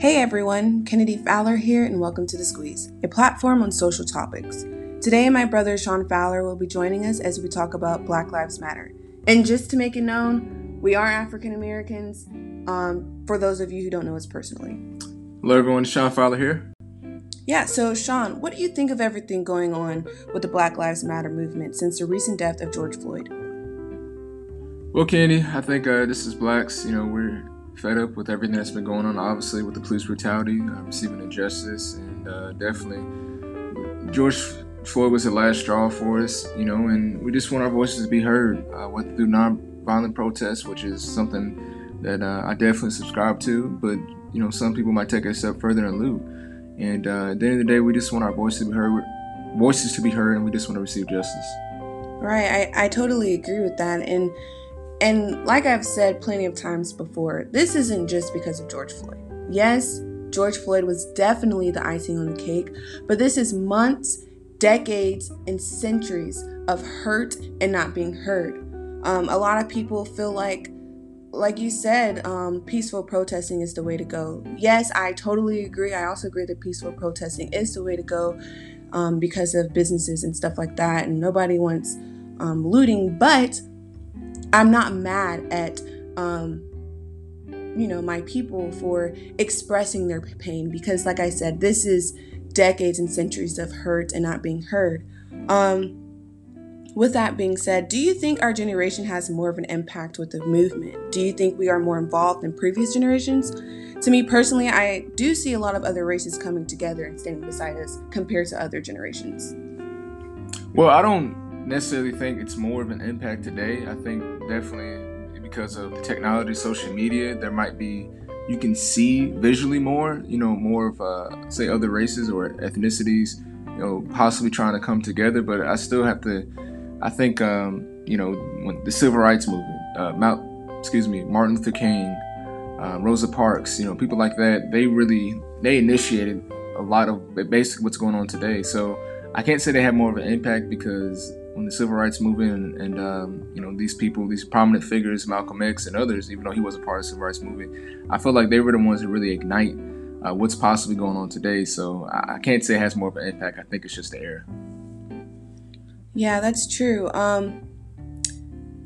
Hey everyone, Kennedy Fowler here, and welcome to The Squeeze, a platform on social topics. Today, my brother Sean Fowler will be joining us as we talk about Black Lives Matter. And just to make it known, we are African Americans, um, for those of you who don't know us personally. Hello, everyone, Sean Fowler here. Yeah, so Sean, what do you think of everything going on with the Black Lives Matter movement since the recent death of George Floyd? Well, Candy, I think uh, this is blacks. You know, we're fed up with everything that's been going on, obviously, with the police brutality, uh, receiving injustice, and uh, definitely George Floyd was the last straw for us, you know, and we just want our voices to be heard, uh, whether through non-violent protests, which is something that uh, I definitely subscribe to, but, you know, some people might take it a step further and loot. And uh, at the end of the day, we just want our voices to be heard, voices to be heard, and we just want to receive justice. Right, I, I totally agree with that. And and like I've said plenty of times before, this isn't just because of George Floyd. Yes, George Floyd was definitely the icing on the cake, but this is months, decades, and centuries of hurt and not being heard. Um, a lot of people feel like, like you said, um, peaceful protesting is the way to go. Yes, I totally agree. I also agree that peaceful protesting is the way to go um, because of businesses and stuff like that, and nobody wants um, looting, but I'm not mad at um, you know my people for expressing their pain because like I said this is decades and centuries of hurt and not being heard. Um, with that being said, do you think our generation has more of an impact with the movement? Do you think we are more involved than previous generations? To me personally, I do see a lot of other races coming together and standing beside us compared to other generations. Well, I don't necessarily think it's more of an impact today. I think definitely because of the technology, social media, there might be you can see visually more, you know, more of uh, say other races or ethnicities, you know, possibly trying to come together. But I still have to. I think um, you know when the civil rights movement, uh, Mount, excuse me, Martin Luther King, uh, Rosa Parks, you know, people like that. They really they initiated a lot of basically what's going on today. So I can't say they have more of an impact because when the civil rights movement and, and um, you know these people, these prominent figures, Malcolm X and others, even though he was a part of the civil rights movement, I feel like they were the ones that really ignite uh, what's possibly going on today. So I, I, can't say it has more of an impact. I think it's just the era. Yeah, that's true. Um,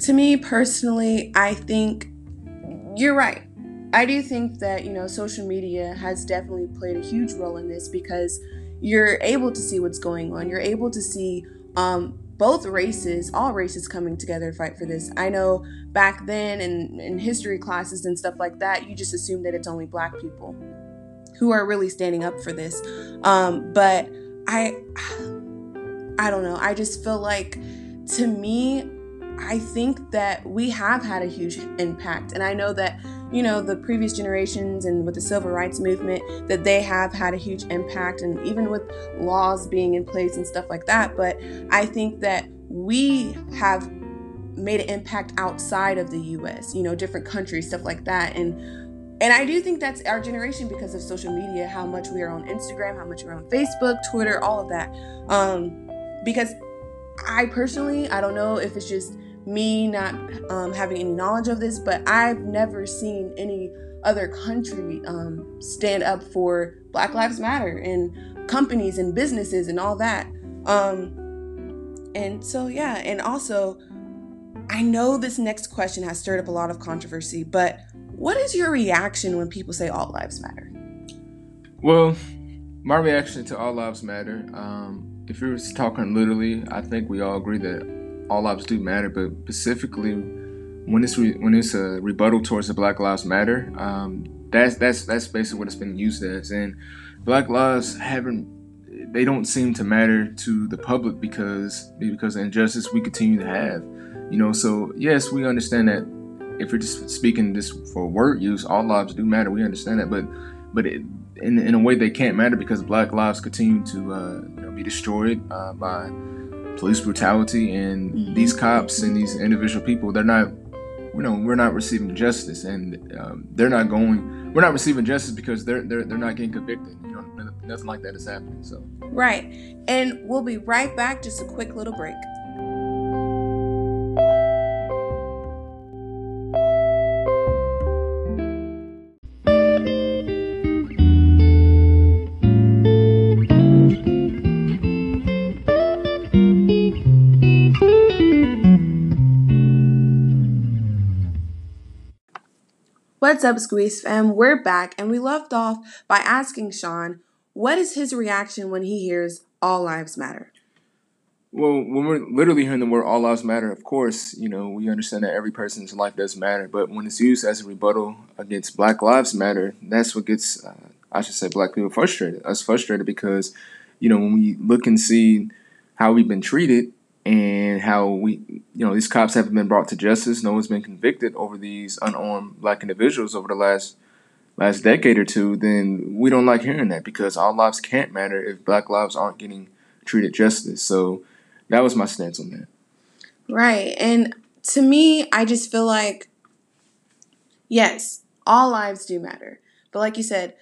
to me personally, I think you're right. I do think that you know social media has definitely played a huge role in this because you're able to see what's going on. You're able to see um, both races, all races coming together to fight for this. I know back then in, in history classes and stuff like that, you just assume that it's only black people who are really standing up for this. Um, but I, I don't know. I just feel like to me, I think that we have had a huge impact. And I know that, you know, the previous generations and with the civil rights movement, that they have had a huge impact, and even with laws being in place and stuff like that. But I think that we have made an impact outside of the US, you know, different countries, stuff like that. And and I do think that's our generation because of social media, how much we are on Instagram, how much we're on Facebook, Twitter, all of that. Um, because I personally, I don't know if it's just me not um, having any knowledge of this, but I've never seen any other country um, stand up for Black Lives Matter and companies and businesses and all that. Um, and so, yeah, and also, I know this next question has stirred up a lot of controversy, but what is your reaction when people say all lives matter? Well, my reaction to all lives matter, um, if you're talking literally, I think we all agree that all lives do matter, but specifically when it's re- when it's a rebuttal towards the Black Lives Matter, um, that's that's that's basically what it's been used as. And Black lives haven't they don't seem to matter to the public because because of injustice we continue to have. You know, so yes, we understand that if we're just speaking just for word use, all lives do matter. We understand that, but but it, in in a way they can't matter because Black lives continue to uh, you know be destroyed uh, by police brutality and mm-hmm. these cops and these individual people they're not you know we're not receiving justice. And um, they're not going we're not receiving justice because they're they're, they're not getting convicted. You know nothing like that is happening so. Right. And we'll be right back. Just a quick little break What's up, Squeeze fam? We're back, and we left off by asking Sean what is his reaction when he hears All Lives Matter? Well, when we're literally hearing the word all lives matter, of course, you know, we understand that every person's life does matter. But when it's used as a rebuttal against Black Lives Matter, that's what gets, uh, I should say, black people frustrated. Us frustrated because, you know, when we look and see how we've been treated and how we, you know, these cops haven't been brought to justice, no one's been convicted over these unarmed black individuals over the last last decade or two, then we don't like hearing that because all lives can't matter if black lives aren't getting treated justice. So that was my stance on that. Right. And to me, I just feel like, yes, all lives do matter. But like you said,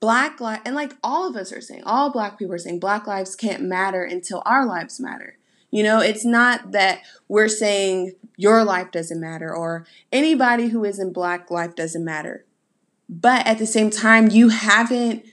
black lives, and like all of us are saying, all black people are saying, black lives can't matter until our lives matter. You know, it's not that we're saying your life doesn't matter or anybody who isn't black life doesn't matter. But at the same time, you haven't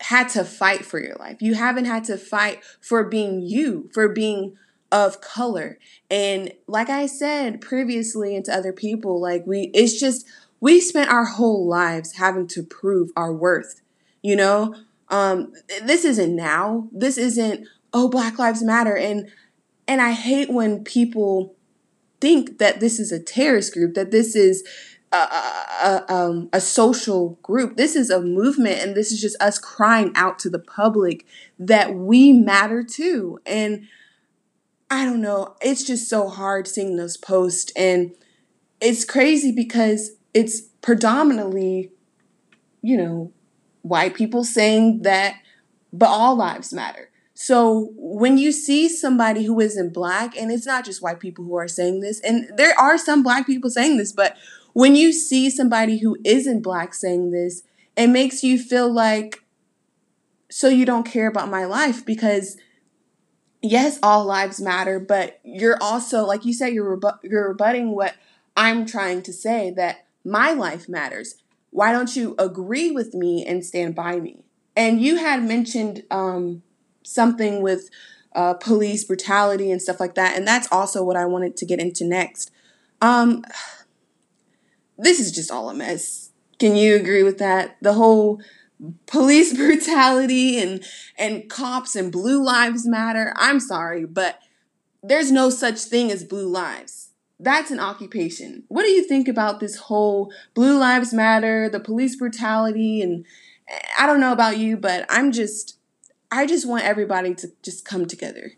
had to fight for your life. You haven't had to fight for being you, for being of color. And like I said previously and to other people, like we it's just we spent our whole lives having to prove our worth. You know? Um this isn't now. This isn't oh Black Lives Matter and and I hate when people think that this is a terrorist group, that this is a, a, um, a social group. This is a movement, and this is just us crying out to the public that we matter too. And I don't know, it's just so hard seeing those posts. And it's crazy because it's predominantly, you know, white people saying that, but all lives matter. So when you see somebody who isn't black, and it's not just white people who are saying this, and there are some black people saying this, but when you see somebody who isn't black saying this, it makes you feel like, so you don't care about my life because yes, all lives matter, but you're also, like you said, you're, rebu- you're rebutting what I'm trying to say that my life matters. Why don't you agree with me and stand by me? And you had mentioned um, something with uh, police brutality and stuff like that, and that's also what I wanted to get into next. Um, this is just all a mess. Can you agree with that? The whole police brutality and and cops and blue lives matter. I'm sorry, but there's no such thing as blue lives. That's an occupation. What do you think about this whole blue lives matter, the police brutality and I don't know about you, but I'm just I just want everybody to just come together.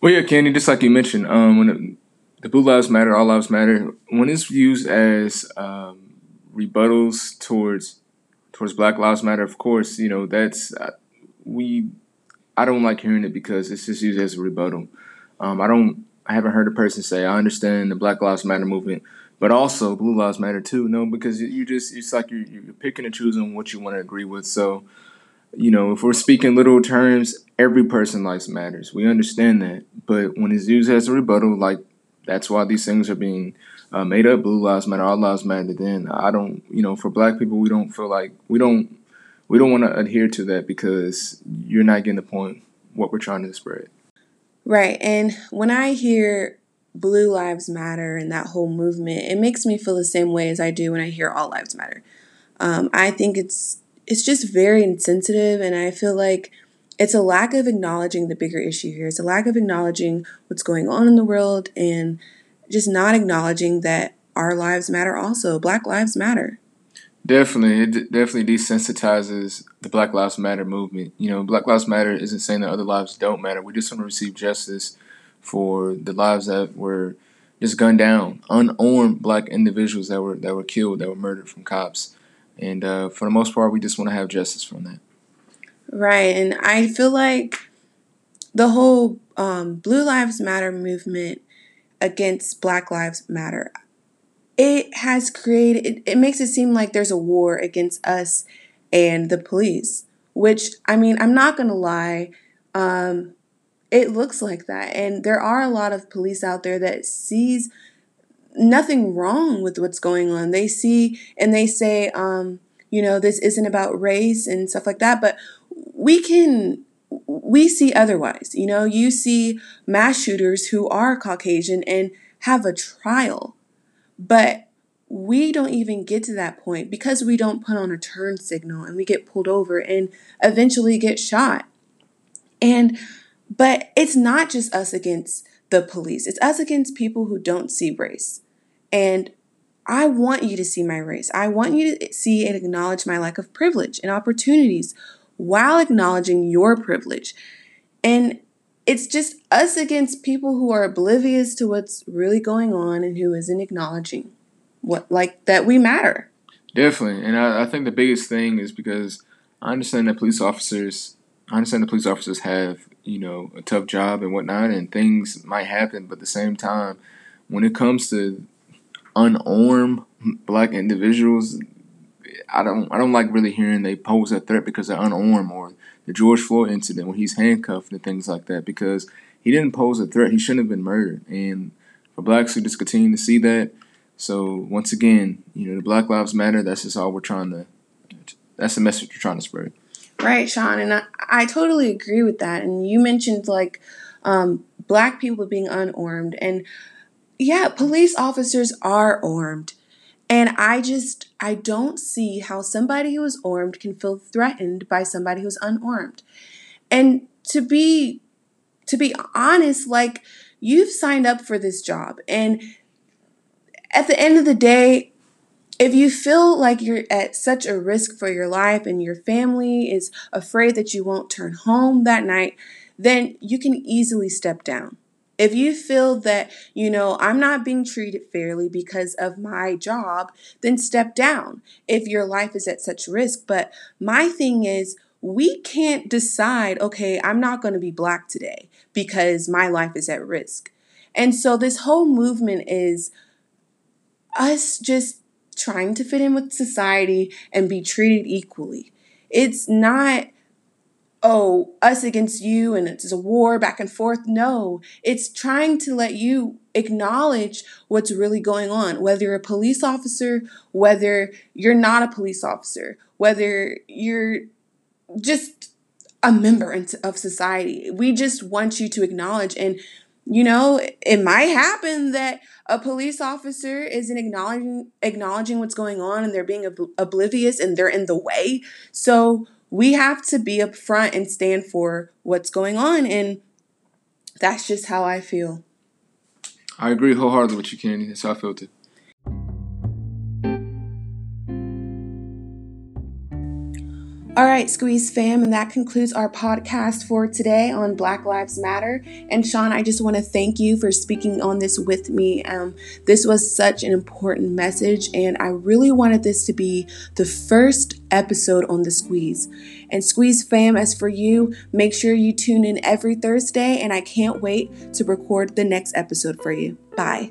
Well, yeah, Candy, just like you mentioned, um, when it, the Blue Lives Matter, All Lives Matter, when it's used as um, rebuttals towards towards Black Lives Matter, of course, you know that's uh, we. I don't like hearing it because it's just used as a rebuttal. Um, I don't. I haven't heard a person say, "I understand the Black Lives Matter movement, but also Blue Lives Matter too." No, because you just it's like you're, you're picking and choosing what you want to agree with. So, you know, if we're speaking literal terms, every person lives matters. We understand that, but when it's used as a rebuttal, like that's why these things are being uh, made up. Blue lives matter, all lives matter. Then I don't, you know, for Black people, we don't feel like we don't we don't want to adhere to that because you're not getting the point what we're trying to spread. Right, and when I hear Blue Lives Matter and that whole movement, it makes me feel the same way as I do when I hear All Lives Matter. Um, I think it's it's just very insensitive, and I feel like it's a lack of acknowledging the bigger issue here. It's a lack of acknowledging what's going on in the world and just not acknowledging that our lives matter also. Black lives matter. Definitely, it d- definitely desensitizes the Black Lives Matter movement. You know, Black Lives Matter isn't saying that other lives don't matter. We just want to receive justice for the lives that were just gunned down, unarmed black individuals that were that were killed, that were murdered from cops, and uh, for the most part, we just want to have justice from that. Right. And I feel like the whole um, Blue Lives Matter movement against Black Lives Matter, it has created, it, it makes it seem like there's a war against us and the police, which, I mean, I'm not going to lie. Um, it looks like that. And there are a lot of police out there that sees nothing wrong with what's going on. They see and they say, um, you know, this isn't about race and stuff like that. But we can we see otherwise. You know, you see mass shooters who are Caucasian and have a trial. But we don't even get to that point because we don't put on a turn signal and we get pulled over and eventually get shot. And but it's not just us against the police. It's us against people who don't see race. And I want you to see my race. I want you to see and acknowledge my lack of privilege and opportunities while acknowledging your privilege. And it's just us against people who are oblivious to what's really going on and who isn't acknowledging what like that we matter. Definitely. And I, I think the biggest thing is because I understand that police officers I understand the police officers have, you know, a tough job and whatnot and things might happen, but at the same time, when it comes to unarmed black individuals, I don't I don't like really hearing they pose a threat because they're unarmed or the George Floyd incident when he's handcuffed and things like that because he didn't pose a threat. He shouldn't have been murdered. And for blacks to just continue to see that, so once again, you know, the Black Lives Matter. That's just all we're trying to. That's the message we're trying to spread. Right, Sean, and I, I totally agree with that. And you mentioned like um, black people being unarmed, and yeah, police officers are armed. And I just, I don't see how somebody who is armed can feel threatened by somebody who's unarmed. And to be, to be honest, like you've signed up for this job and at the end of the day, if you feel like you're at such a risk for your life and your family is afraid that you won't turn home that night, then you can easily step down. If you feel that, you know, I'm not being treated fairly because of my job, then step down if your life is at such risk. But my thing is, we can't decide, okay, I'm not going to be black today because my life is at risk. And so this whole movement is us just trying to fit in with society and be treated equally. It's not oh, us against you and it's a war back and forth. No, it's trying to let you acknowledge what's really going on, whether you're a police officer, whether you're not a police officer, whether you're just a member of society. We just want you to acknowledge and you know, it might happen that a police officer isn't acknowledging acknowledging what's going on and they're being ob- oblivious and they're in the way. So we have to be upfront and stand for what's going on. And that's just how I feel. I agree wholeheartedly with you, Candy. That's how I feel too. All right, Squeeze fam, and that concludes our podcast for today on Black Lives Matter. And Sean, I just want to thank you for speaking on this with me. Um, this was such an important message, and I really wanted this to be the first episode on the Squeeze. And Squeeze fam, as for you, make sure you tune in every Thursday, and I can't wait to record the next episode for you. Bye.